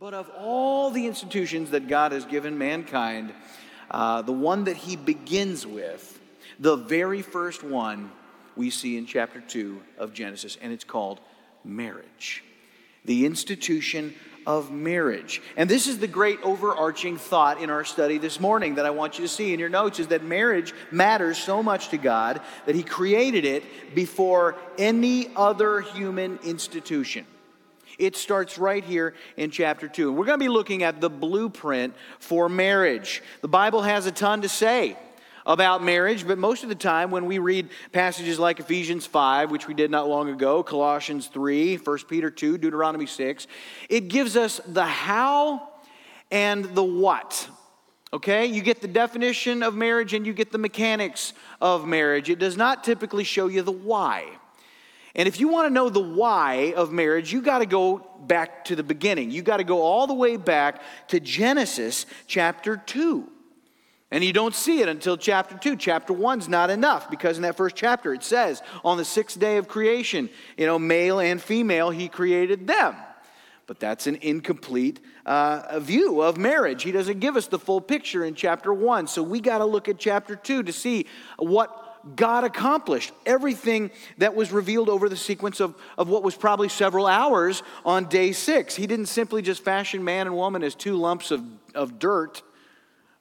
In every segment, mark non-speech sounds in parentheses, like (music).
But of all the institutions that God has given mankind, uh, the one that he begins with, the very first one we see in chapter 2 of Genesis, and it's called marriage. The institution of marriage. And this is the great overarching thought in our study this morning that I want you to see in your notes is that marriage matters so much to God that He created it before any other human institution. It starts right here in chapter 2. And we're going to be looking at the blueprint for marriage. The Bible has a ton to say about marriage, but most of the time when we read passages like Ephesians 5, which we did not long ago, Colossians 3, 1 Peter 2, Deuteronomy 6, it gives us the how and the what. Okay? You get the definition of marriage and you get the mechanics of marriage. It does not typically show you the why. And if you want to know the why of marriage, you got to go back to the beginning. You got to go all the way back to Genesis chapter 2. And you don't see it until chapter 2. Chapter 1's not enough because in that first chapter it says, on the sixth day of creation, you know, male and female, he created them. But that's an incomplete uh, view of marriage. He doesn't give us the full picture in chapter 1. So we got to look at chapter 2 to see what God accomplished everything that was revealed over the sequence of, of what was probably several hours on day six. He didn't simply just fashion man and woman as two lumps of, of dirt,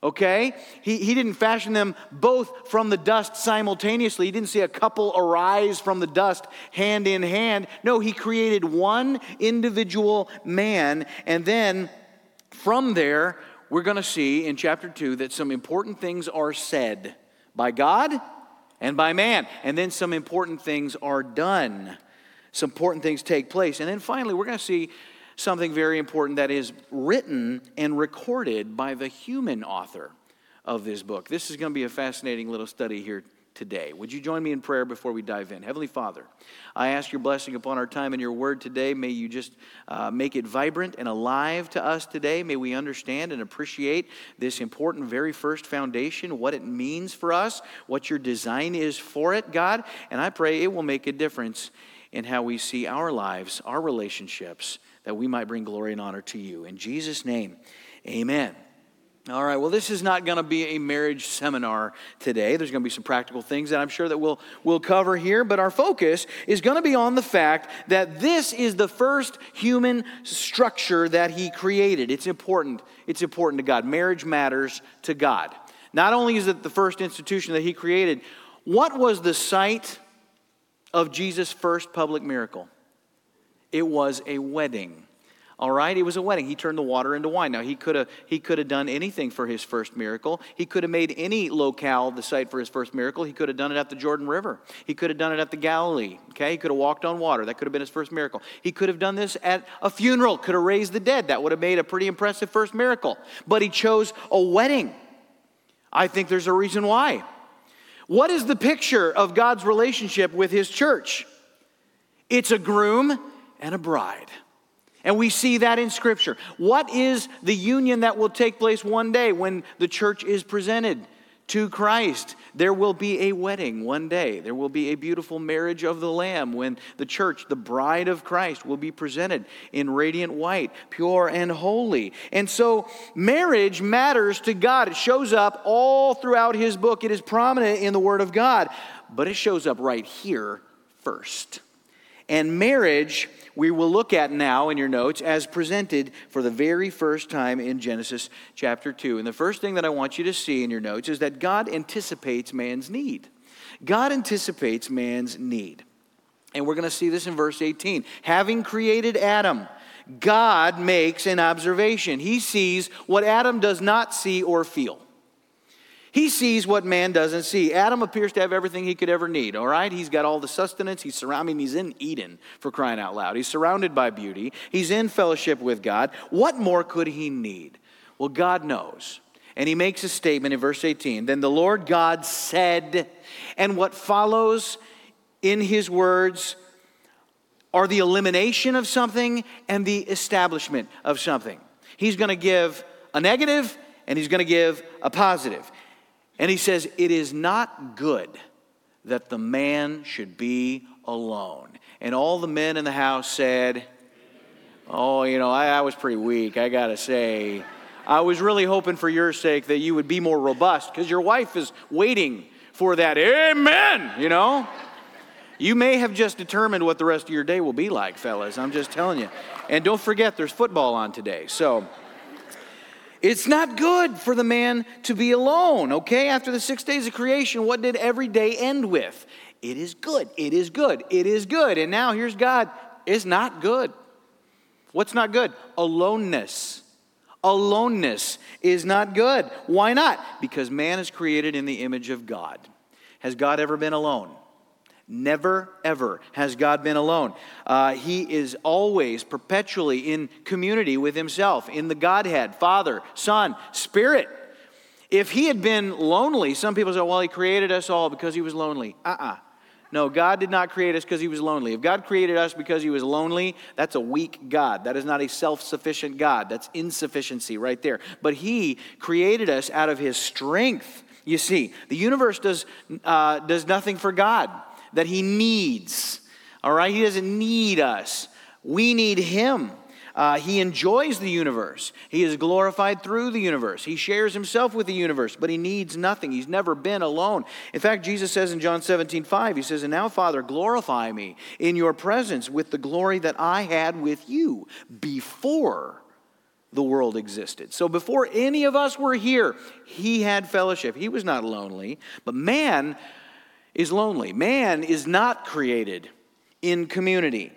okay? He, he didn't fashion them both from the dust simultaneously. He didn't see a couple arise from the dust hand in hand. No, he created one individual man, and then from there, we're going to see in chapter 2 that some important things are said by God and by man. And then some important things are done. Some important things take place. And then finally, we're going to see something very important that is written and recorded by the human author of this book. This is going to be a fascinating little study here today. Would you join me in prayer before we dive in? Heavenly Father, I ask your blessing upon our time and your word today. May you just uh, make it vibrant and alive to us today. May we understand and appreciate this important, very first foundation, what it means for us, what your design is for it, God. And I pray it will make a difference in how we see our lives, our relationships, that we might bring glory and honor to you. In Jesus' name, amen. All right, well, this is not going to be a marriage seminar today. There's going to be some practical things that I'm sure that we'll, we'll cover here, but our focus is going to be on the fact that this is the first human structure that He created. It's important. It's important to God. Marriage matters to God. Not only is it the first institution that He created, what was the site of Jesus' first public miracle? It was a wedding. All right, it was a wedding. He turned the water into wine. Now he could have he could have done anything for his first miracle. He could have made any locale the site for his first miracle. He could have done it at the Jordan River. He could have done it at the Galilee. Okay, he could have walked on water. That could have been his first miracle. He could have done this at a funeral. Could have raised the dead. That would have made a pretty impressive first miracle. But he chose a wedding. I think there's a reason why. What is the picture of God's relationship with his church? It's a groom and a bride. And we see that in Scripture. What is the union that will take place one day when the church is presented to Christ? There will be a wedding one day. There will be a beautiful marriage of the Lamb when the church, the bride of Christ, will be presented in radiant white, pure and holy. And so, marriage matters to God. It shows up all throughout His book, it is prominent in the Word of God, but it shows up right here first. And marriage, we will look at now in your notes as presented for the very first time in Genesis chapter 2. And the first thing that I want you to see in your notes is that God anticipates man's need. God anticipates man's need. And we're going to see this in verse 18. Having created Adam, God makes an observation. He sees what Adam does not see or feel. He sees what man doesn't see. Adam appears to have everything he could ever need, all right? He's got all the sustenance. He's surrounded, mean, he's in Eden for crying out loud. He's surrounded by beauty. He's in fellowship with God. What more could he need? Well, God knows. And he makes a statement in verse 18. Then the Lord God said, and what follows in his words are the elimination of something and the establishment of something. He's going to give a negative and he's going to give a positive. And he says, It is not good that the man should be alone. And all the men in the house said, Oh, you know, I, I was pretty weak, I gotta say. I was really hoping for your sake that you would be more robust because your wife is waiting for that amen, you know? You may have just determined what the rest of your day will be like, fellas. I'm just telling you. And don't forget, there's football on today. So it's not good for the man to be alone, okay? After the six days of creation, what did every day end with? It is good. It is good. It is good. And now here's God. It's not good. What's not good? Aloneness. Aloneness is not good. Why not? Because man is created in the image of God. Has God ever been alone? Never, ever has God been alone. Uh, he is always, perpetually in community with Himself, in the Godhead, Father, Son, Spirit. If He had been lonely, some people say, well, He created us all because He was lonely. Uh uh no, God did not create us because he was lonely. If God created us because he was lonely, that's a weak God. That is not a self sufficient God. That's insufficiency right there. But he created us out of his strength. You see, the universe does, uh, does nothing for God that he needs. All right? He doesn't need us, we need him. Uh, he enjoys the universe. He is glorified through the universe. He shares himself with the universe, but he needs nothing. He's never been alone. In fact, Jesus says in John 17, 5, He says, And now, Father, glorify me in your presence with the glory that I had with you before the world existed. So before any of us were here, He had fellowship. He was not lonely, but man is lonely. Man is not created in community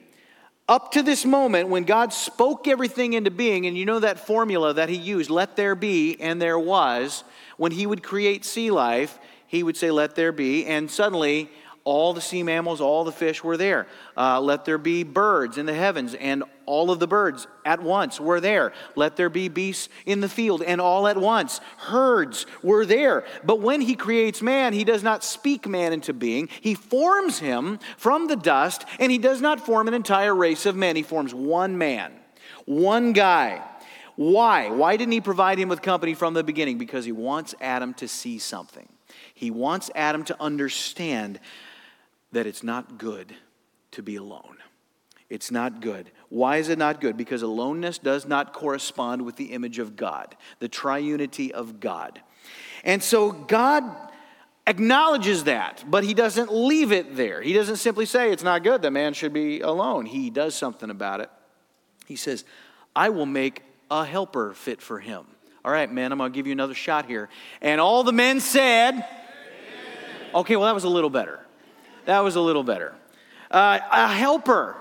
up to this moment when God spoke everything into being, and you know that formula that he used, let there be, and there was, when he would create sea life, he would say, let there be, and suddenly all the sea mammals, all the fish were there. Uh, let there be birds in the heavens, and all of the birds at once were there. Let there be beasts in the field, and all at once. Herds were there. But when he creates man, he does not speak man into being. He forms him from the dust, and he does not form an entire race of men. He forms one man, one guy. Why? Why didn't he provide him with company from the beginning? Because he wants Adam to see something. He wants Adam to understand that it's not good to be alone. It's not good. Why is it not good? Because aloneness does not correspond with the image of God, the triunity of God. And so God acknowledges that, but he doesn't leave it there. He doesn't simply say it's not good that man should be alone. He does something about it. He says, I will make a helper fit for him. All right, man, I'm going to give you another shot here. And all the men said, Okay, well, that was a little better. That was a little better. Uh, a helper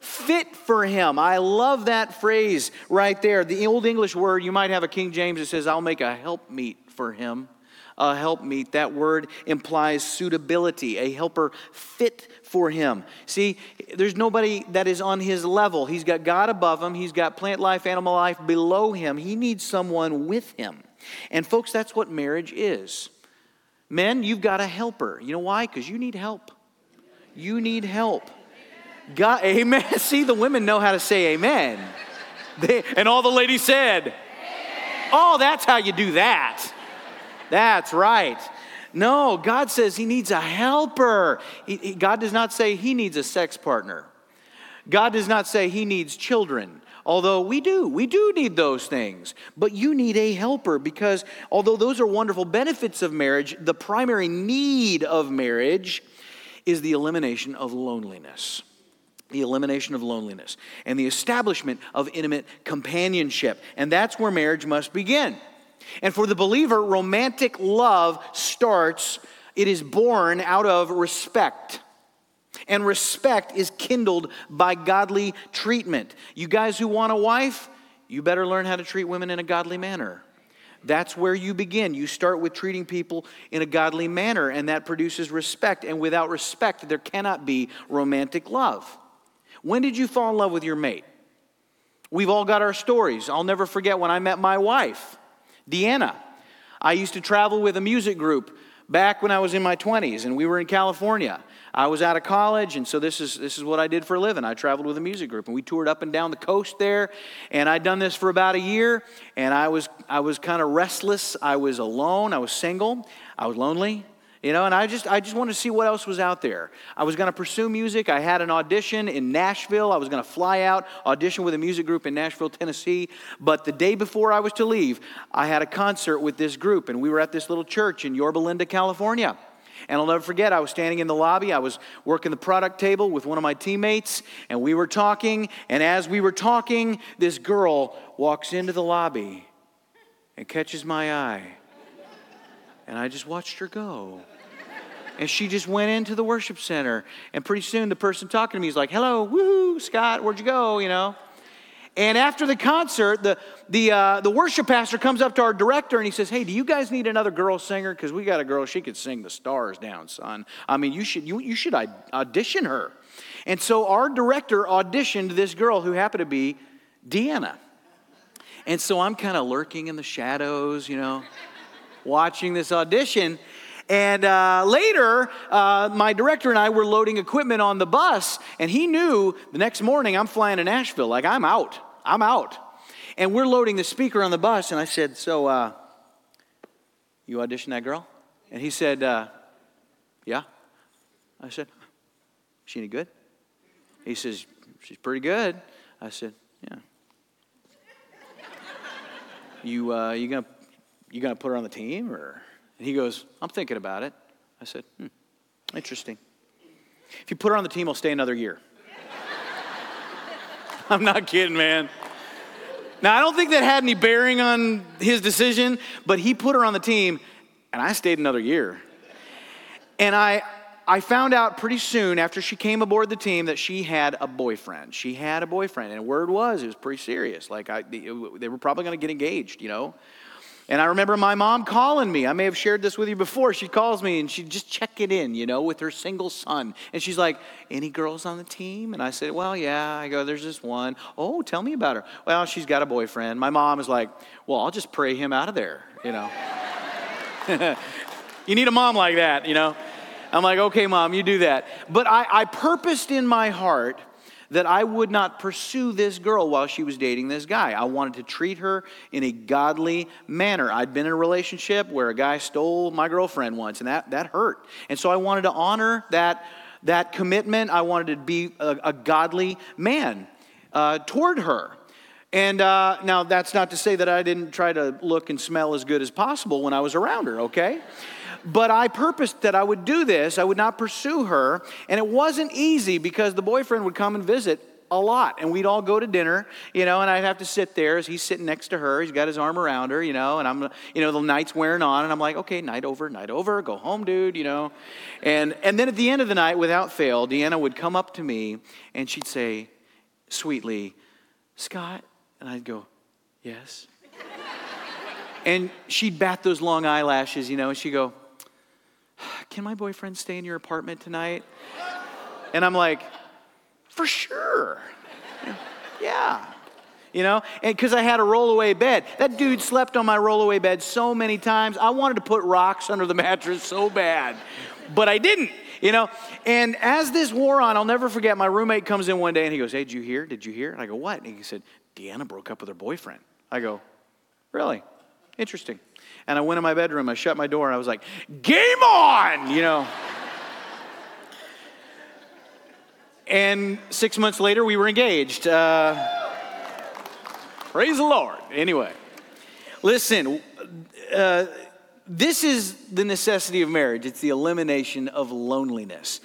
fit for him. I love that phrase right there. The Old English word, you might have a King James that says, I'll make a helpmeet for him. A helpmeet, that word implies suitability, a helper fit for him. See, there's nobody that is on his level. He's got God above him, he's got plant life, animal life below him. He needs someone with him. And, folks, that's what marriage is. Men, you've got a helper. You know why? Because you need help. You need help. God, amen. (laughs) See, the women know how to say amen. They, and all the ladies said, Oh, that's how you do that. That's right. No, God says He needs a helper. He, he, God does not say He needs a sex partner. God does not say He needs children. Although we do, we do need those things. But you need a helper because although those are wonderful benefits of marriage, the primary need of marriage is the elimination of loneliness. The elimination of loneliness and the establishment of intimate companionship. And that's where marriage must begin. And for the believer, romantic love starts, it is born out of respect. And respect is kindled by godly treatment. You guys who want a wife, you better learn how to treat women in a godly manner. That's where you begin. You start with treating people in a godly manner, and that produces respect. And without respect, there cannot be romantic love. When did you fall in love with your mate? We've all got our stories. I'll never forget when I met my wife, Deanna. I used to travel with a music group back when I was in my 20s, and we were in California. I was out of college, and so this is, this is what I did for a living. I traveled with a music group, and we toured up and down the coast there. And I'd done this for about a year, and I was, I was kind of restless. I was alone. I was single. I was lonely. you know, and I just I just wanted to see what else was out there. I was going to pursue music. I had an audition in Nashville. I was going to fly out, audition with a music group in Nashville, Tennessee. But the day before I was to leave, I had a concert with this group, and we were at this little church in Yorba Linda, California. And I'll never forget, I was standing in the lobby. I was working the product table with one of my teammates, and we were talking. And as we were talking, this girl walks into the lobby and catches my eye. And I just watched her go. And she just went into the worship center. And pretty soon, the person talking to me is like, Hello, woo, Scott, where'd you go? You know? And after the concert, the, the, uh, the worship pastor comes up to our director and he says, Hey, do you guys need another girl singer? Because we got a girl, she could sing the stars down, son. I mean, you should, you, you should audition her. And so our director auditioned this girl who happened to be Deanna. And so I'm kind of lurking in the shadows, you know, watching this audition. And uh, later, uh, my director and I were loading equipment on the bus, and he knew the next morning I'm flying to Nashville. Like, I'm out. I'm out. And we're loading the speaker on the bus, and I said, So, uh, you auditioned that girl? And he said, uh, Yeah. I said, She any good? He says, She's pretty good. I said, Yeah. (laughs) You, uh, you gonna you gonna put her on the team or? And he goes, I'm thinking about it. I said, hmm, interesting. If you put her on the team, I'll stay another year. (laughs) I'm not kidding, man. Now, I don't think that had any bearing on his decision, but he put her on the team, and I stayed another year. And I, I found out pretty soon after she came aboard the team that she had a boyfriend. She had a boyfriend, and word was it was pretty serious. Like I, they were probably going to get engaged, you know. And I remember my mom calling me. I may have shared this with you before. She calls me and she'd just check it in, you know, with her single son. And she's like, Any girls on the team? And I said, Well, yeah. I go, There's this one. Oh, tell me about her. Well, she's got a boyfriend. My mom is like, Well, I'll just pray him out of there, you know. (laughs) you need a mom like that, you know. I'm like, Okay, mom, you do that. But I, I purposed in my heart that I would not pursue this girl while she was dating this guy. I wanted to treat her in a godly manner. I'd been in a relationship where a guy stole my girlfriend once, and that, that hurt. And so I wanted to honor that, that commitment. I wanted to be a, a godly man uh, toward her. And uh, now, that's not to say that I didn't try to look and smell as good as possible when I was around her, okay? But I purposed that I would do this. I would not pursue her. And it wasn't easy because the boyfriend would come and visit a lot. And we'd all go to dinner, you know, and I'd have to sit there as he's sitting next to her. He's got his arm around her, you know, and I'm, you know, the night's wearing on. And I'm like, okay, night over, night over, go home, dude, you know. And, and then at the end of the night, without fail, Deanna would come up to me and she'd say, sweetly, Scott. And I'd go, yes. (laughs) and she'd bat those long eyelashes, you know, and she'd go, can my boyfriend stay in your apartment tonight? And I'm like, For sure. Yeah. You know, because I had a rollaway bed. That dude slept on my rollaway bed so many times. I wanted to put rocks under the mattress so bad, but I didn't, you know. And as this wore on, I'll never forget, my roommate comes in one day and he goes, Hey, did you hear? Did you hear? And I go, What? And he said, Deanna broke up with her boyfriend. I go, Really? Interesting. And I went in my bedroom, I shut my door, and I was like, game on, you know. and six months later, we were engaged. Uh, praise the Lord. Anyway, listen, uh, this is the necessity of marriage it's the elimination of loneliness.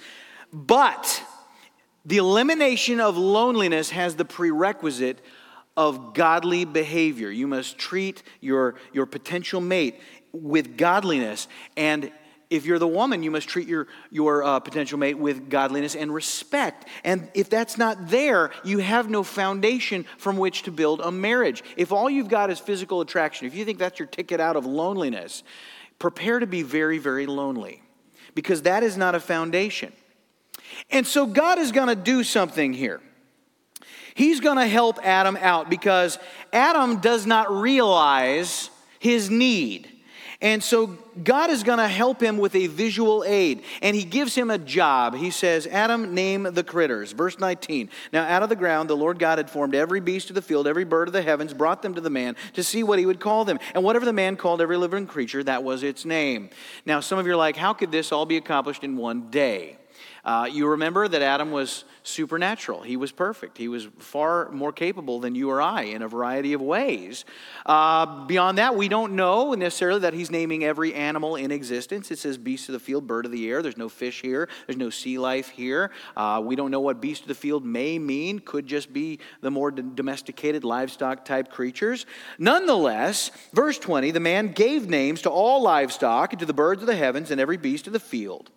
But the elimination of loneliness has the prerequisite of godly behavior. You must treat your, your potential mate with godliness. And if you're the woman, you must treat your, your uh, potential mate with godliness and respect. And if that's not there, you have no foundation from which to build a marriage. If all you've got is physical attraction, if you think that's your ticket out of loneliness, prepare to be very, very lonely because that is not a foundation. And so God is going to do something here. He's going to help Adam out because Adam does not realize his need. And so God is going to help him with a visual aid. And he gives him a job. He says, Adam, name the critters. Verse 19. Now, out of the ground, the Lord God had formed every beast of the field, every bird of the heavens, brought them to the man to see what he would call them. And whatever the man called every living creature, that was its name. Now, some of you are like, how could this all be accomplished in one day? Uh, you remember that Adam was supernatural. He was perfect. He was far more capable than you or I in a variety of ways. Uh, beyond that, we don't know necessarily that he's naming every animal in existence. It says beast of the field, bird of the air. There's no fish here, there's no sea life here. Uh, we don't know what beast of the field may mean. Could just be the more domesticated livestock type creatures. Nonetheless, verse 20 the man gave names to all livestock and to the birds of the heavens and every beast of the field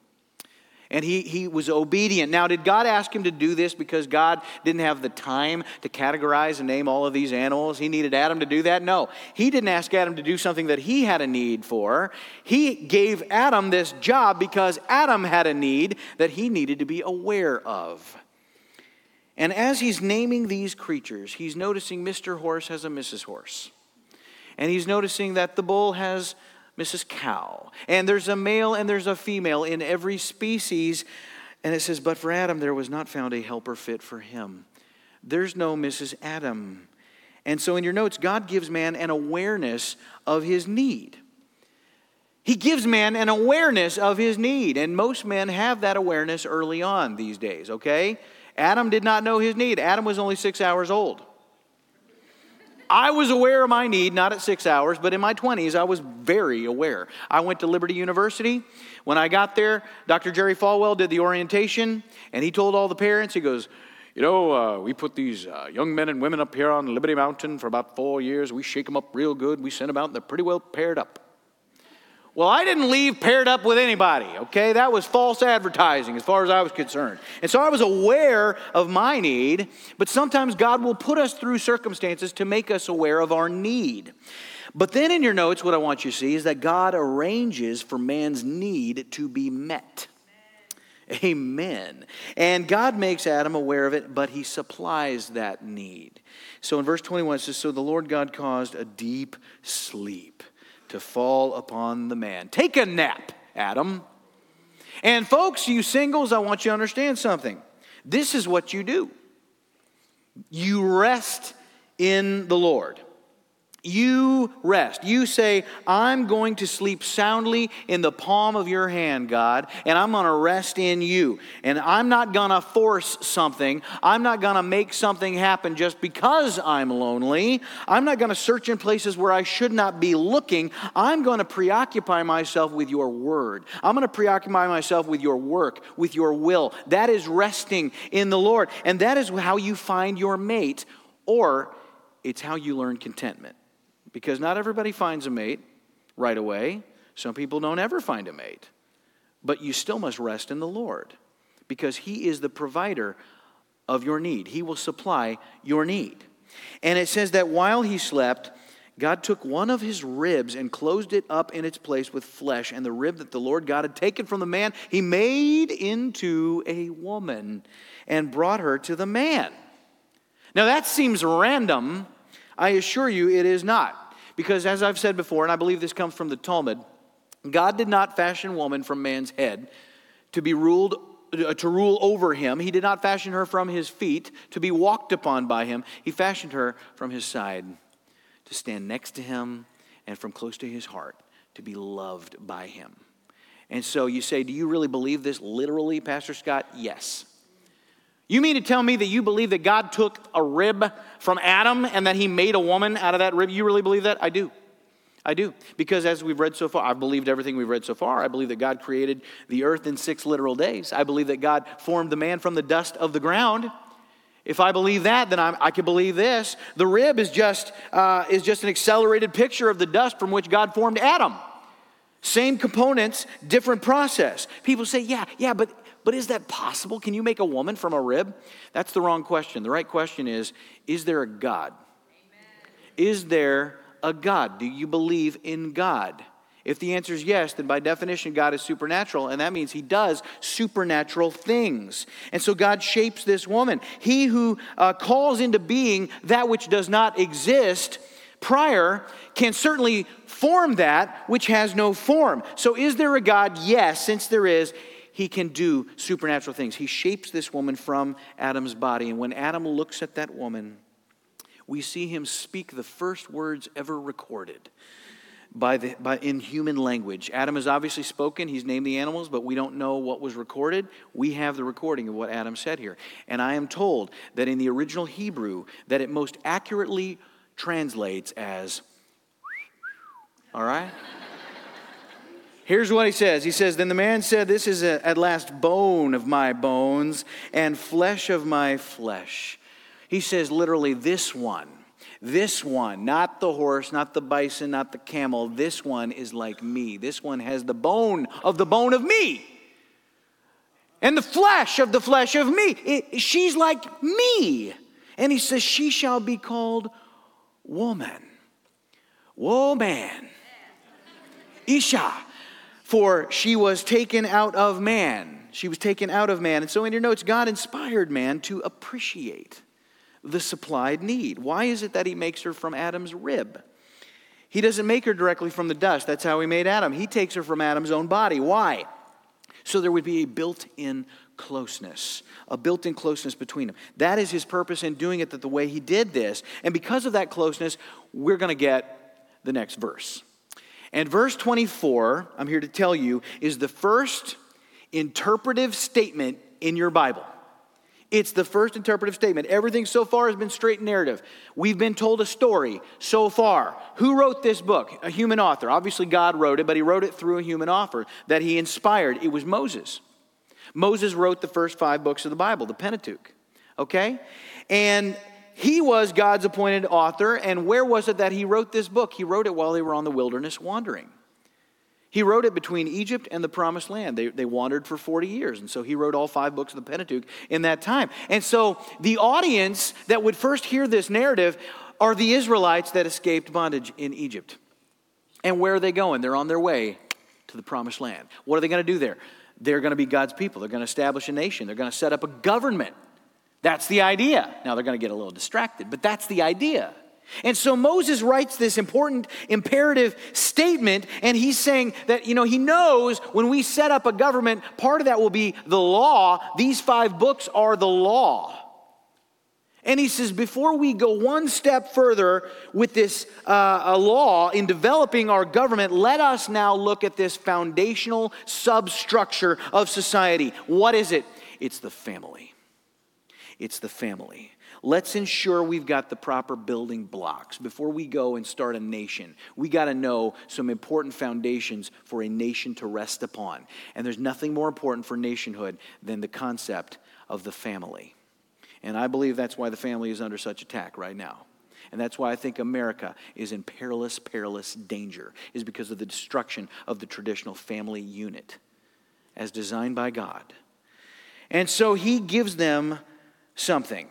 and he, he was obedient. Now, did God ask him to do this because God didn't have the time to categorize and name all of these animals? He needed Adam to do that? No. He didn't ask Adam to do something that he had a need for. He gave Adam this job because Adam had a need that he needed to be aware of. And as he's naming these creatures, he's noticing Mr. Horse has a Mrs. Horse. And he's noticing that the bull has Mrs. Cow. And there's a male and there's a female in every species. And it says, But for Adam, there was not found a helper fit for him. There's no Mrs. Adam. And so in your notes, God gives man an awareness of his need. He gives man an awareness of his need. And most men have that awareness early on these days, okay? Adam did not know his need. Adam was only six hours old. I was aware of my need, not at six hours, but in my 20s, I was very aware. I went to Liberty University. When I got there, Dr. Jerry Falwell did the orientation, and he told all the parents, he goes, You know, uh, we put these uh, young men and women up here on Liberty Mountain for about four years. We shake them up real good. We send them out, and they're pretty well paired up. Well, I didn't leave paired up with anybody, okay? That was false advertising as far as I was concerned. And so I was aware of my need, but sometimes God will put us through circumstances to make us aware of our need. But then in your notes, what I want you to see is that God arranges for man's need to be met. Amen. And God makes Adam aware of it, but he supplies that need. So in verse 21, it says So the Lord God caused a deep sleep to fall upon the man. Take a nap, Adam. And folks, you singles, I want you to understand something. This is what you do you rest in the Lord you rest. You say, I'm going to sleep soundly in the palm of your hand, God, and I'm going to rest in you. And I'm not going to force something. I'm not going to make something happen just because I'm lonely. I'm not going to search in places where I should not be looking. I'm going to preoccupy myself with your word. I'm going to preoccupy myself with your work, with your will. That is resting in the Lord. And that is how you find your mate, or it's how you learn contentment because not everybody finds a mate right away. Some people don't ever find a mate. But you still must rest in the Lord because He is the provider of your need. He will supply your need. And it says that while he slept, God took one of his ribs and closed it up in its place with flesh, and the rib that the Lord God had taken from the man, he made into a woman and brought her to the man. Now that seems random. I assure you it is not. Because as I've said before, and I believe this comes from the Talmud, God did not fashion woman from man's head to be ruled uh, to rule over him. He did not fashion her from his feet to be walked upon by him. He fashioned her from his side to stand next to him and from close to his heart to be loved by him. And so you say, Do you really believe this literally, Pastor Scott? Yes. You mean to tell me that you believe that God took a rib from Adam and that he made a woman out of that rib? You really believe that? I do. I do. Because as we've read so far, I've believed everything we've read so far. I believe that God created the earth in six literal days. I believe that God formed the man from the dust of the ground. If I believe that, then I'm, i can believe this. The rib is just, uh, is just an accelerated picture of the dust from which God formed Adam. Same components, different process. People say, yeah, yeah, but but is that possible? Can you make a woman from a rib? That's the wrong question. The right question is Is there a God? Amen. Is there a God? Do you believe in God? If the answer is yes, then by definition, God is supernatural, and that means He does supernatural things. And so God shapes this woman. He who uh, calls into being that which does not exist prior can certainly form that which has no form. So, is there a God? Yes, since there is, he can do supernatural things. He shapes this woman from Adam's body. And when Adam looks at that woman, we see him speak the first words ever recorded by the, by, in human language. Adam has obviously spoken, he's named the animals, but we don't know what was recorded. We have the recording of what Adam said here. And I am told that in the original Hebrew, that it most accurately translates as, all right? Here's what he says. He says, Then the man said, This is a, at last bone of my bones and flesh of my flesh. He says, literally, this one this one, not the horse, not the bison, not the camel, this one is like me. This one has the bone of the bone of me and the flesh of the flesh of me. It, she's like me. And he says, She shall be called woman. Woman. Isha. For she was taken out of man. She was taken out of man. And so in your notes, God inspired man to appreciate the supplied need. Why is it that he makes her from Adam's rib? He doesn't make her directly from the dust. That's how he made Adam. He takes her from Adam's own body. Why? So there would be a built in closeness, a built in closeness between them. That is his purpose in doing it that the way he did this. And because of that closeness, we're going to get the next verse. And verse 24, I'm here to tell you, is the first interpretive statement in your Bible. It's the first interpretive statement. Everything so far has been straight narrative. We've been told a story so far. Who wrote this book? A human author. Obviously, God wrote it, but he wrote it through a human author that he inspired. It was Moses. Moses wrote the first five books of the Bible, the Pentateuch. Okay? And he was God's appointed author. And where was it that he wrote this book? He wrote it while they were on the wilderness wandering. He wrote it between Egypt and the Promised Land. They, they wandered for 40 years. And so he wrote all five books of the Pentateuch in that time. And so the audience that would first hear this narrative are the Israelites that escaped bondage in Egypt. And where are they going? They're on their way to the Promised Land. What are they going to do there? They're going to be God's people. They're going to establish a nation. They're going to set up a government. That's the idea. Now they're going to get a little distracted, but that's the idea. And so Moses writes this important imperative statement, and he's saying that, you know, he knows when we set up a government, part of that will be the law. These five books are the law. And he says, before we go one step further with this uh, law in developing our government, let us now look at this foundational substructure of society. What is it? It's the family. It's the family. Let's ensure we've got the proper building blocks before we go and start a nation. We got to know some important foundations for a nation to rest upon. And there's nothing more important for nationhood than the concept of the family. And I believe that's why the family is under such attack right now. And that's why I think America is in perilous, perilous danger, is because of the destruction of the traditional family unit as designed by God. And so he gives them something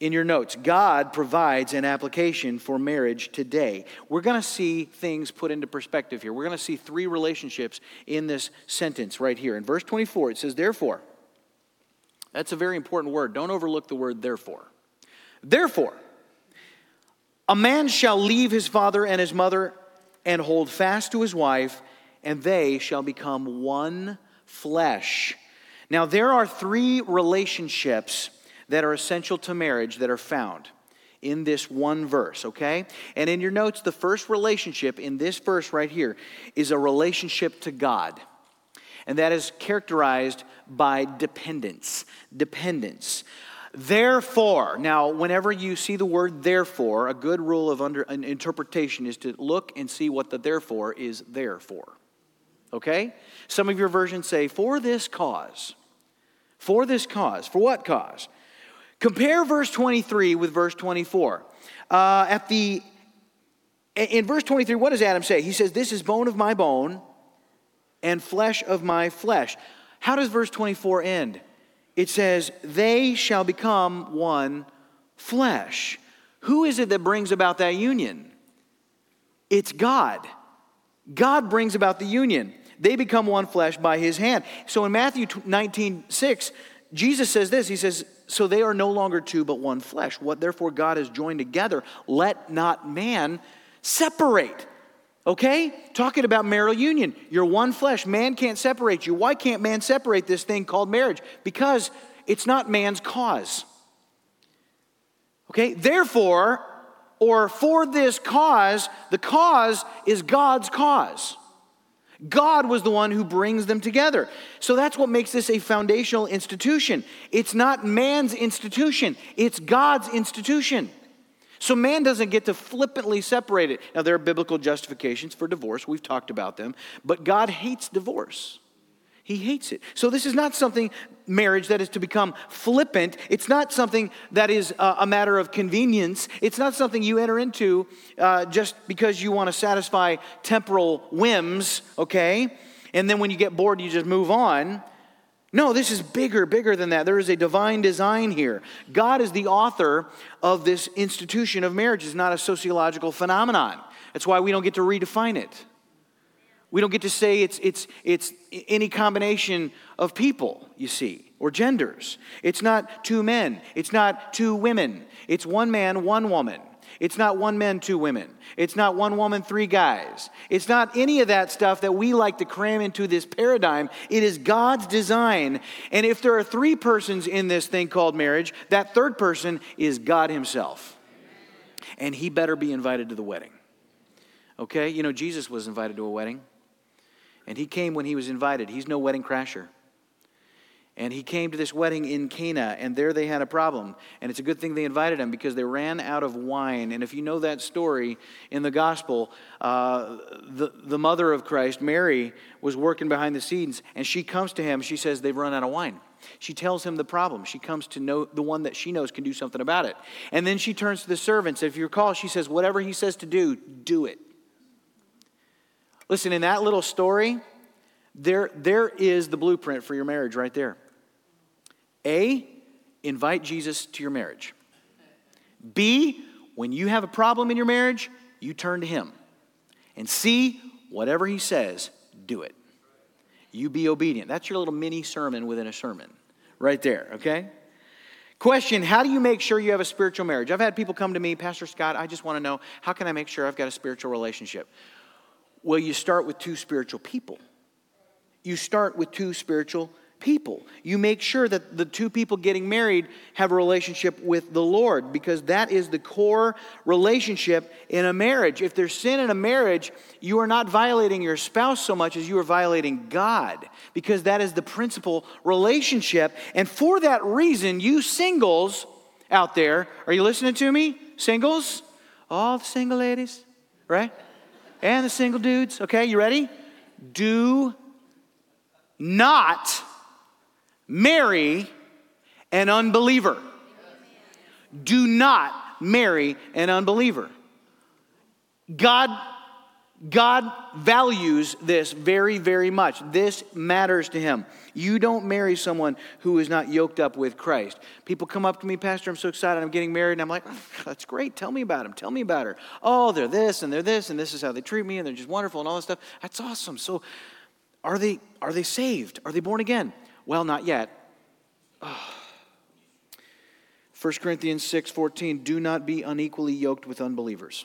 in your notes. God provides an application for marriage today. We're going to see things put into perspective here. We're going to see three relationships in this sentence right here. In verse 24, it says, Therefore, that's a very important word. Don't overlook the word therefore. Therefore, a man shall leave his father and his mother and hold fast to his wife, and they shall become one flesh. Now, there are three relationships that are essential to marriage that are found in this one verse, okay? And in your notes, the first relationship in this verse right here is a relationship to God. And that is characterized by dependence. Dependence. Therefore, now, whenever you see the word therefore, a good rule of under, an interpretation is to look and see what the therefore is there for. Okay? Some of your versions say, for this cause. For this cause. For what cause? Compare verse 23 with verse 24. Uh, at the in verse 23, what does Adam say? He says, This is bone of my bone and flesh of my flesh. How does verse 24 end? It says, They shall become one flesh. Who is it that brings about that union? It's God. God brings about the union. They become one flesh by his hand. So in Matthew 19, 6, Jesus says this He says, So they are no longer two, but one flesh. What therefore God has joined together, let not man separate. Okay? Talking about marital union. You're one flesh. Man can't separate you. Why can't man separate this thing called marriage? Because it's not man's cause. Okay? Therefore, or for this cause, the cause is God's cause. God was the one who brings them together. So that's what makes this a foundational institution. It's not man's institution, it's God's institution. So man doesn't get to flippantly separate it. Now, there are biblical justifications for divorce. We've talked about them. But God hates divorce. He hates it. So, this is not something, marriage, that is to become flippant. It's not something that is a, a matter of convenience. It's not something you enter into uh, just because you want to satisfy temporal whims, okay? And then when you get bored, you just move on. No, this is bigger, bigger than that. There is a divine design here. God is the author of this institution of marriage, it's not a sociological phenomenon. That's why we don't get to redefine it. We don't get to say it's, it's, it's any combination of people, you see, or genders. It's not two men. It's not two women. It's one man, one woman. It's not one man, two women. It's not one woman, three guys. It's not any of that stuff that we like to cram into this paradigm. It is God's design. And if there are three persons in this thing called marriage, that third person is God Himself. And He better be invited to the wedding. Okay? You know, Jesus was invited to a wedding. And he came when he was invited. He's no wedding crasher. And he came to this wedding in Cana, and there they had a problem. And it's a good thing they invited him because they ran out of wine. And if you know that story in the gospel, uh, the, the mother of Christ, Mary, was working behind the scenes, and she comes to him. She says, They've run out of wine. She tells him the problem. She comes to know the one that she knows can do something about it. And then she turns to the servants. If you recall, she says, Whatever he says to do, do it. Listen, in that little story, there, there is the blueprint for your marriage right there. A, invite Jesus to your marriage. B, when you have a problem in your marriage, you turn to him. And C, whatever he says, do it. You be obedient. That's your little mini sermon within a sermon right there, okay? Question How do you make sure you have a spiritual marriage? I've had people come to me, Pastor Scott, I just want to know how can I make sure I've got a spiritual relationship? Well, you start with two spiritual people. You start with two spiritual people. You make sure that the two people getting married have a relationship with the Lord because that is the core relationship in a marriage. If there's sin in a marriage, you are not violating your spouse so much as you are violating God because that is the principal relationship. And for that reason, you singles out there, are you listening to me? Singles? All the single ladies, right? And the single dudes, okay, you ready? Do not marry an unbeliever. Do not marry an unbeliever. God God values this very, very much. This matters to him. You don't marry someone who is not yoked up with Christ. People come up to me, Pastor, I'm so excited, I'm getting married, and I'm like, that's great. Tell me about him. Tell me about her. Oh, they're this and they're this, and this is how they treat me, and they're just wonderful and all this stuff. That's awesome. So, are they are they saved? Are they born again? Well, not yet. Oh. 1 Corinthians 6 14, do not be unequally yoked with unbelievers.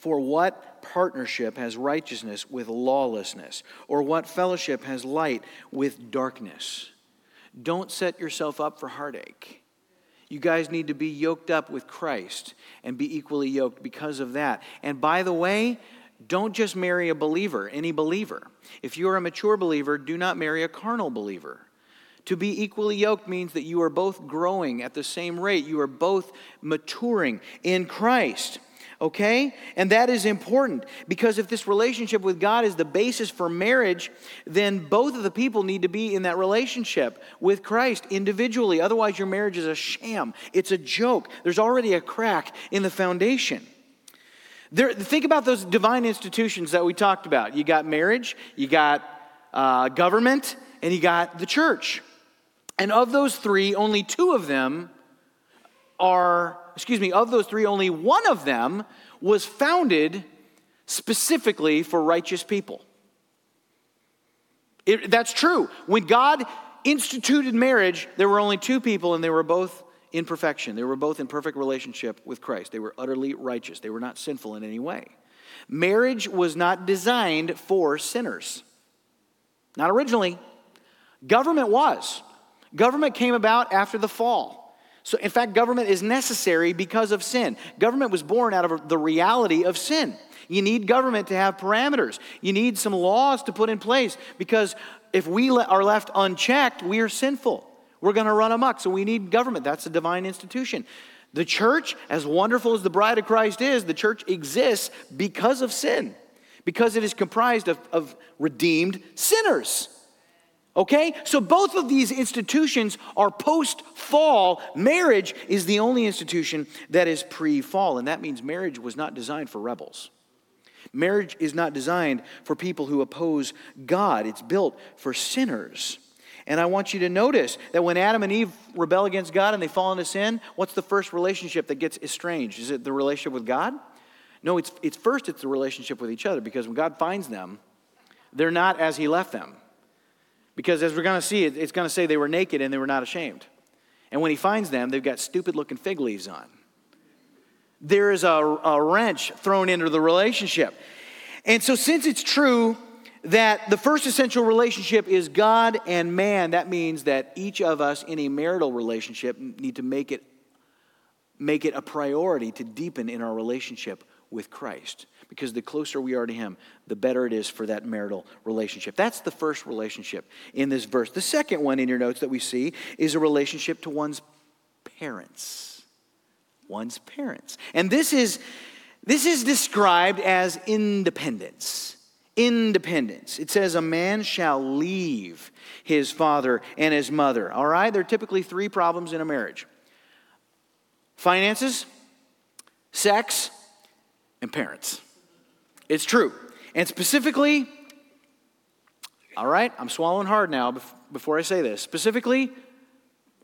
For what partnership has righteousness with lawlessness? Or what fellowship has light with darkness? Don't set yourself up for heartache. You guys need to be yoked up with Christ and be equally yoked because of that. And by the way, don't just marry a believer, any believer. If you are a mature believer, do not marry a carnal believer. To be equally yoked means that you are both growing at the same rate, you are both maturing in Christ okay? And that is important because if this relationship with God is the basis for marriage, then both of the people need to be in that relationship with Christ individually. Otherwise, your marriage is a sham, it's a joke. There's already a crack in the foundation. There, think about those divine institutions that we talked about. You got marriage, you got uh, government, and you got the church. And of those three, only two of them are excuse me, of those three, only one of them was founded specifically for righteous people. It, that's true. When God instituted marriage, there were only two people, and they were both in perfection. They were both in perfect relationship with Christ. They were utterly righteous. They were not sinful in any way. Marriage was not designed for sinners. Not originally. Government was. Government came about after the fall. So, in fact, government is necessary because of sin. Government was born out of the reality of sin. You need government to have parameters. You need some laws to put in place because if we are left unchecked, we are sinful. We're going to run amok. So we need government. That's a divine institution. The church, as wonderful as the bride of Christ is, the church exists because of sin, because it is comprised of, of redeemed sinners. Okay? So both of these institutions are post fall. Marriage is the only institution that is pre fall, and that means marriage was not designed for rebels. Marriage is not designed for people who oppose God, it's built for sinners. And I want you to notice that when Adam and Eve rebel against God and they fall into sin, what's the first relationship that gets estranged? Is it the relationship with God? No, it's, it's first it's the relationship with each other because when God finds them, they're not as He left them. Because as we're going to see, it's going to say they were naked and they were not ashamed. And when He finds them, they've got stupid looking fig leaves on there is a, a wrench thrown into the relationship. And so, since it's true that the first essential relationship is God and man, that means that each of us in a marital relationship need to make it, make it a priority to deepen in our relationship with Christ. Because the closer we are to Him, the better it is for that marital relationship. That's the first relationship in this verse. The second one in your notes that we see is a relationship to one's parents one's parents. And this is, this is described as independence. Independence. It says, A man shall leave his father and his mother. All right? There are typically three problems in a marriage finances, sex, and parents. It's true. And specifically, all right, I'm swallowing hard now before I say this. Specifically,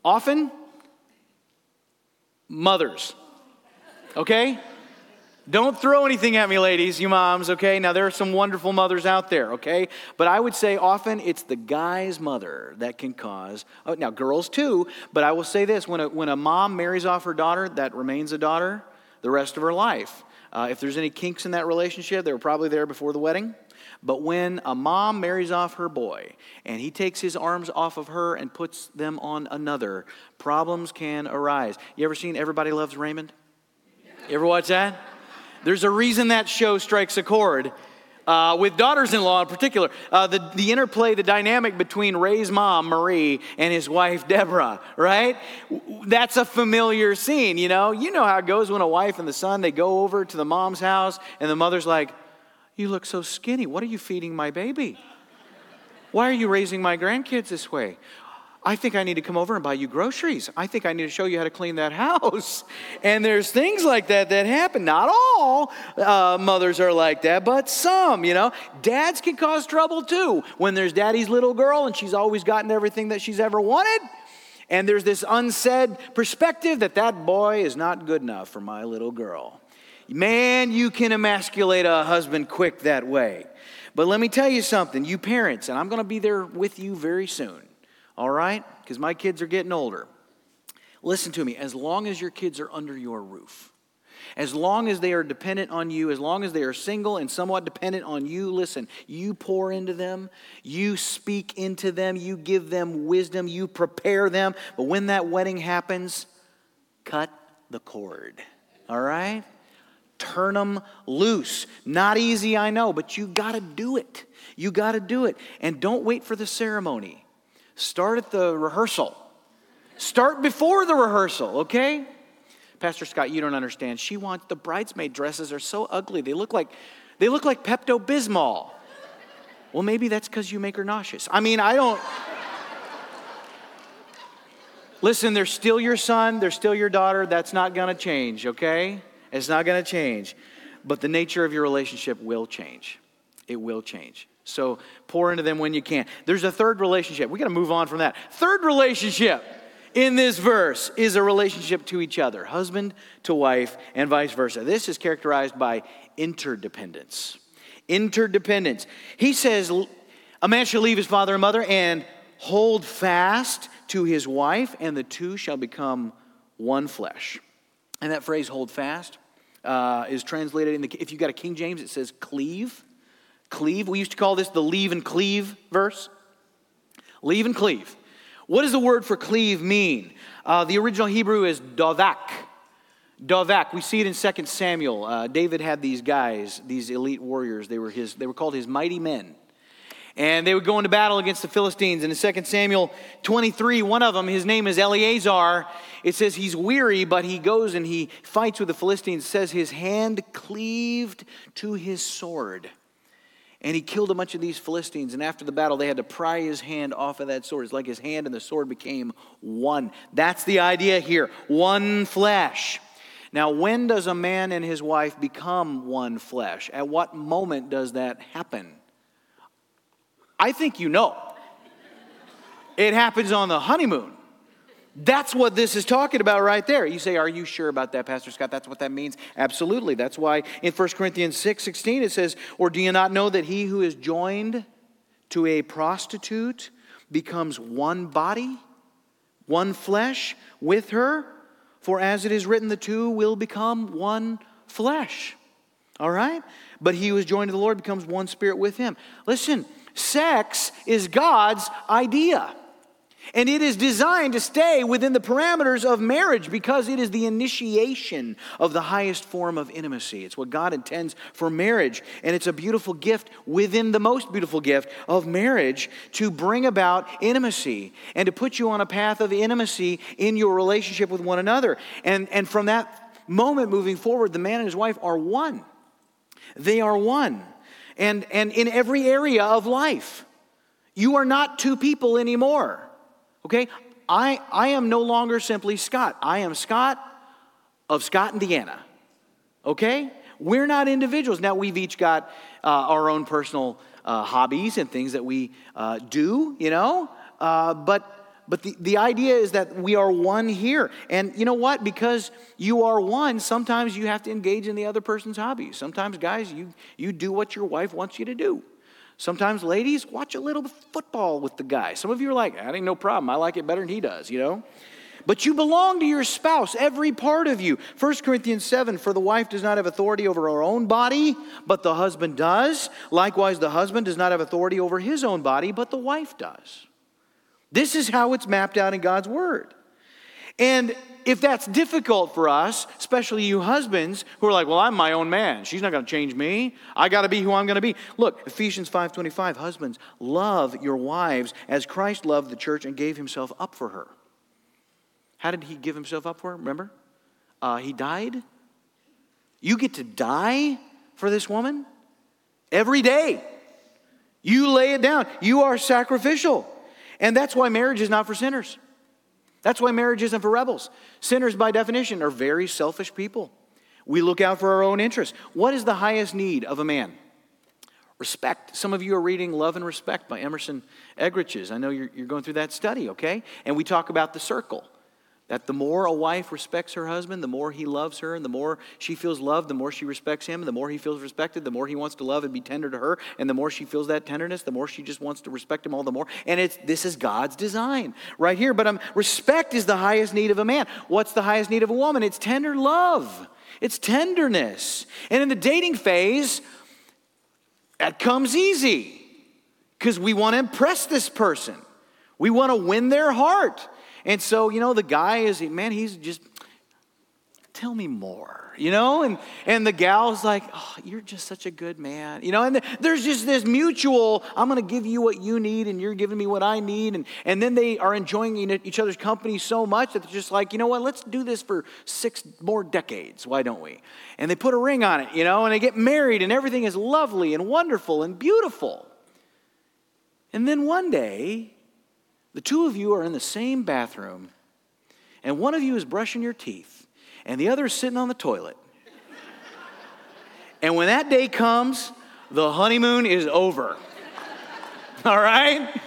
often mothers. Okay? Don't throw anything at me, ladies, you moms, okay? Now, there are some wonderful mothers out there, okay? But I would say often it's the guy's mother that can cause, oh, now, girls too, but I will say this when a, when a mom marries off her daughter, that remains a daughter the rest of her life. Uh, if there's any kinks in that relationship, they were probably there before the wedding. But when a mom marries off her boy and he takes his arms off of her and puts them on another, problems can arise. You ever seen Everybody Loves Raymond? You ever watch that? There's a reason that show strikes a chord. Uh, with daughters in law in particular, uh, the, the interplay, the dynamic between Ray's mom, Marie, and his wife, Deborah, right? That's a familiar scene, you know? You know how it goes when a wife and the son, they go over to the mom's house, and the mother's like, you look so skinny. What are you feeding my baby? Why are you raising my grandkids this way? I think I need to come over and buy you groceries. I think I need to show you how to clean that (laughs) house. And there's things like that that happen. Not all uh, mothers are like that, but some, you know. Dads can cause trouble too. When there's daddy's little girl and she's always gotten everything that she's ever wanted, and there's this unsaid perspective that that boy is not good enough for my little girl. Man, you can emasculate a husband quick that way. But let me tell you something, you parents, and I'm going to be there with you very soon, all right? Because my kids are getting older. Listen to me, as long as your kids are under your roof, as long as they are dependent on you, as long as they are single and somewhat dependent on you, listen, you pour into them, you speak into them, you give them wisdom, you prepare them. But when that wedding happens, cut the cord, all right? turn them loose. Not easy, I know, but you got to do it. You got to do it. And don't wait for the ceremony. Start at the rehearsal. Start before the rehearsal, okay? Pastor Scott, you don't understand. She wants the bridesmaid dresses are so ugly. They look like they look like Pepto Bismol. Well, maybe that's because you make her nauseous. I mean, I don't. Listen, they're still your son, they're still your daughter. That's not to change, okay? It's not to change. But the nature of your relationship will change. It will change. So pour into them when you can. There's a third relationship. We got to move on from that. Third relationship in this verse is a relationship to each other, husband to wife, and vice versa. This is characterized by interdependence. Interdependence. He says, A man shall leave his father and mother and hold fast to his wife, and the two shall become one flesh. And that phrase, hold fast, uh, is translated in the, if you've got a King James, it says cleave. Cleave. We used to call this the leave and cleave verse. Leave and cleave. What does the word for cleave mean? Uh, the original Hebrew is dovak. Dovak. We see it in 2 Samuel. Uh, David had these guys, these elite warriors. They were, his, they were called his mighty men. And they would go into battle against the Philistines. And in 2 Samuel 23, one of them, his name is Eleazar. It says he's weary, but he goes and he fights with the Philistines. It says his hand cleaved to his sword. And he killed a bunch of these Philistines. And after the battle, they had to pry his hand off of that sword. It's like his hand and the sword became one. That's the idea here one flesh. Now, when does a man and his wife become one flesh? At what moment does that happen? I think you know. It happens on the honeymoon. That's what this is talking about right there. You say, Are you sure about that, Pastor Scott? That's what that means? Absolutely. That's why in 1 Corinthians 6 16 it says, Or do you not know that he who is joined to a prostitute becomes one body, one flesh with her? For as it is written, the two will become one flesh. All right? But he who is joined to the Lord becomes one spirit with him. Listen, Sex is God's idea. And it is designed to stay within the parameters of marriage because it is the initiation of the highest form of intimacy. It's what God intends for marriage. And it's a beautiful gift within the most beautiful gift of marriage to bring about intimacy and to put you on a path of intimacy in your relationship with one another. And, and from that moment moving forward, the man and his wife are one. They are one and, and in every area of life. You are not two people anymore. Okay? I, I am no longer simply Scott. I am Scott of Scott, Indiana. Okay? We're not individuals. Now, we've each got uh, our own personal uh, hobbies and things that we uh, do, you know, uh, but but the, the idea is that we are one here. And you know what? Because you are one, sometimes you have to engage in the other person's hobbies. Sometimes, guys, you, you do what your wife wants you to do. Sometimes, ladies, watch a little football with the guy. Some of you are like, that ain't no problem. I like it better than he does, you know? But you belong to your spouse, every part of you. 1 Corinthians 7 For the wife does not have authority over her own body, but the husband does. Likewise, the husband does not have authority over his own body, but the wife does. This is how it's mapped out in God's Word. And if that's difficult for us, especially you husbands who are like, "Well, I'm my own man. She's not going to change me. I got to be who I'm going to be." Look, Ephesians 5:25, husbands, love your wives as Christ loved the church and gave himself up for her. How did he give himself up for her? Remember? Uh, he died. You get to die for this woman every day. You lay it down. You are sacrificial. And that's why marriage is not for sinners. That's why marriage isn't for rebels. Sinners, by definition, are very selfish people. We look out for our own interests. What is the highest need of a man? Respect. Some of you are reading Love and Respect by Emerson Eggerichs. I know you're, you're going through that study, okay? And we talk about the circle. That the more a wife respects her husband, the more he loves her, and the more she feels loved, the more she respects him, and the more he feels respected, the more he wants to love and be tender to her, and the more she feels that tenderness, the more she just wants to respect him all the more. And it's this is God's design right here. But um, respect is the highest need of a man. What's the highest need of a woman? It's tender love. It's tenderness. And in the dating phase, that comes easy because we want to impress this person. We want to win their heart. And so, you know, the guy is, man, he's just, tell me more, you know? And, and the gal's like, oh, you're just such a good man, you know? And there's just this mutual, I'm to give you what you need and you're giving me what I need. And, and then they are enjoying each other's company so much that they're just like, you know what, let's do this for six more decades. Why don't we? And they put a ring on it, you know, and they get married and everything is lovely and wonderful and beautiful. And then one day, the two of you are in the same bathroom, and one of you is brushing your teeth, and the other is sitting on the toilet. and when that day comes, the honeymoon is over. (laughs) All right?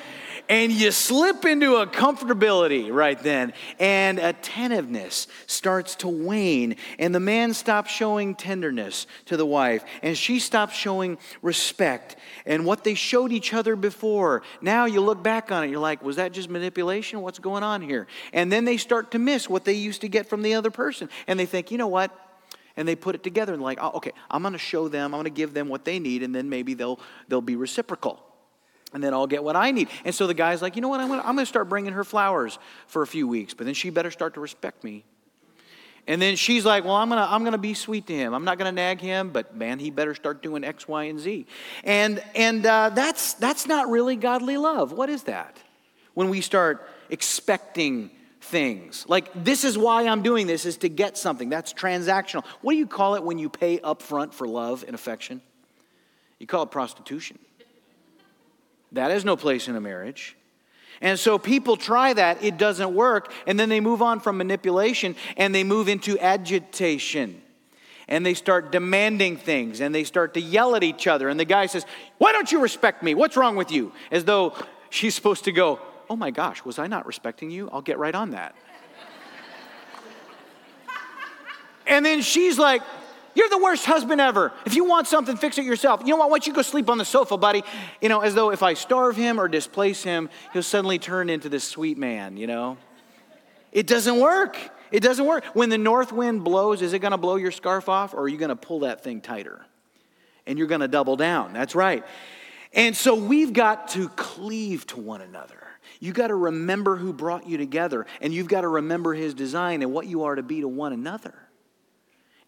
And you slip into a comfortability right then, and attentiveness starts to wane, and the man stops showing tenderness to the wife, and she stops showing respect. And what they showed each other before, now you look back on it, you're like, was that just manipulation? What's going on here? And then they start to miss what they used to get from the other person, and they think, you know what? and they put it together and like, oh, okay, I'm going to show them, I'm going to give them what they need, and then maybe they'll they'll be reciprocal and then I'll get what I need. And so the guy's like, you know what? I'm going to start bringing her flowers for a few weeks, but then she better start to respect me. And then she's like, well, I'm going to I'm to be sweet to him. I'm not going to nag him, but man, he better start doing X, Y, and Z. And, and uh, that's, that's not really godly love. What is that? When we start expecting things. Like, this is why I'm doing this, is to get something. That's transactional. What do you call it when you pay upfront for love and affection? You call it prostitution. That has no place in a marriage. And so people try that, it doesn't work, and then they move on from manipulation and they move into agitation. And they start demanding things and they start to yell at each other. And the guy says, Why don't you respect me? What's wrong with you? As though she's supposed to go, Oh my gosh, was I not respecting you? I'll get right on that. (laughs) and then she's like, you're the worst husband ever. If you want something, fix it yourself. You know what? Why don't you go sleep on the sofa, buddy? You know, as though if I starve him or displace him, he'll suddenly turn into this sweet man, you know? It doesn't work. It doesn't work. When the north wind blows, is it going to blow your scarf off or are you going to pull that thing tighter? And you're going to double down. That's right. And so we've got to cleave to one another. You got to remember who brought you together, and you've got to remember his design and what you are to be to one another.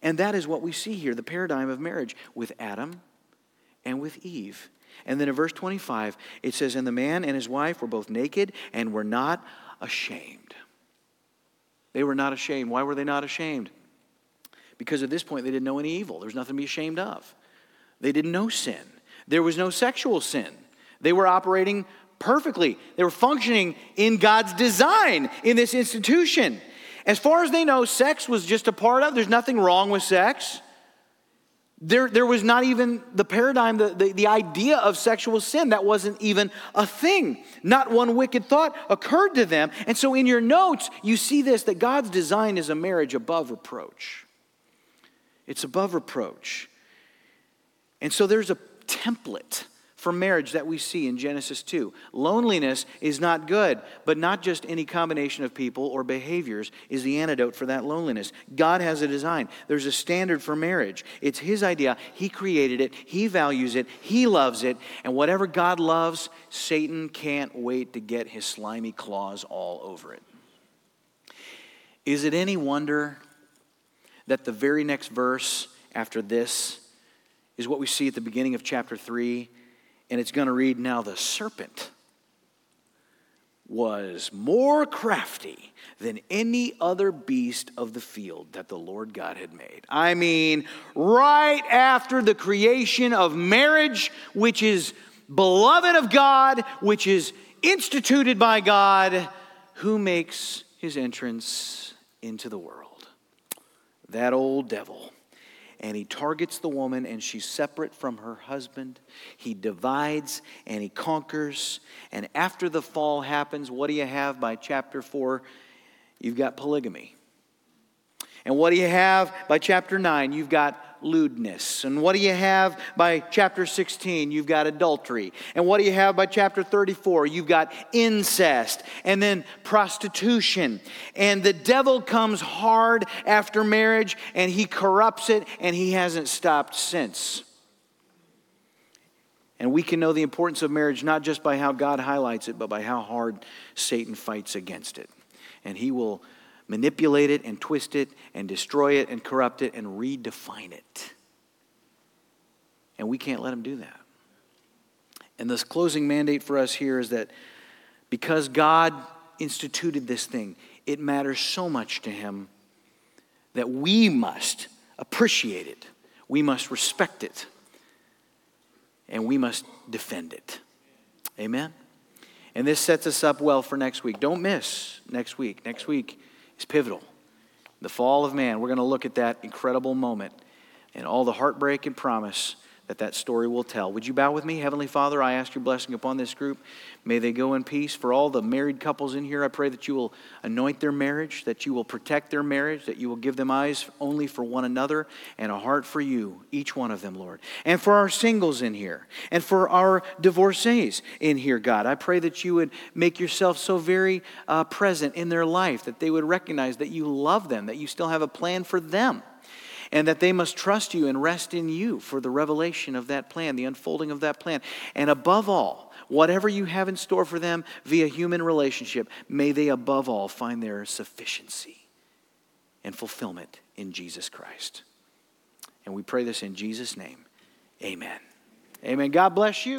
And that is what we see here the paradigm of marriage with Adam and with Eve. And then in verse 25, it says, And the man and his wife were both naked and were not ashamed. They were not ashamed. Why were they not ashamed? Because at this point, they didn't know any evil. There was nothing to be ashamed of. They didn't know sin. There was no sexual sin. They were operating perfectly, they were functioning in God's design in this institution. As far as they know, sex was just a part of. There's nothing wrong with sex. There, there was not even the paradigm, the, the, the idea of sexual sin. That wasn't even a thing. Not one wicked thought occurred to them. And so in your notes, you see this that God's design is a marriage above reproach. It's above reproach. And so there's a template for marriage that we see in Genesis 2. Loneliness is not good, but not just any combination of people or behaviors is the antidote for that loneliness. God has a design, there's a standard for marriage. It's His idea. He created it, He values it, He loves it, and whatever God loves, Satan can't wait to get his slimy claws all over it. Is it any wonder that the very next verse after this is what we see at the beginning of chapter 3? And it's going to read Now the serpent was more crafty than any other beast of the field that the Lord God had made. I mean, right after the creation of marriage, which is beloved of God, which is instituted by God, who makes his entrance into the world? That old devil and he targets the woman, and she's separate from her husband. He divides and he conquers. And after the fall happens, what do you have by chapter 4? You've got polygamy. And what do you have by chapter 9? You've got lewdness. And what do you have by chapter 16? You've got adultery. And what do you have by chapter 34? You've got incest and then prostitution. And the devil comes hard after marriage and he corrupts it and he hasn't stopped since. And we can know the importance of marriage not just by how God highlights it, but by how hard Satan fights against it. And he will manipulate it and twist it and destroy it and corrupt it and redefine it. And we can't let them do that. And this closing mandate for us here is that because God instituted this thing, it matters so much to him that we must appreciate it, we must respect it, and we must defend it. Amen? And this sets us up well for next week. Don't miss next week. Next week, is pivotal. The fall of man, we're going to look at that incredible moment and all the heartbreak and promise that that story will tell. Would you bow with me? Heavenly Father, I ask your blessing upon this group. May they go in peace. For all the married couples in here, I pray that you will anoint their marriage, that you will protect their marriage, that you will give them eyes only for one another and a heart for you, each one of them, Lord. And for our singles in here, and for our divorcees in here, God, I pray that you would make yourself so very uh, present in their life, that they would recognize that you love them, that you still have a plan for them and that they must trust you and rest in you for the revelation of that plan, the unfolding of that plan. And above all, whatever you have in store for them via human relationship, may they above all find their sufficiency and fulfillment in Jesus Christ. And we pray this in Jesus' name. Amen. Amen. God bless you.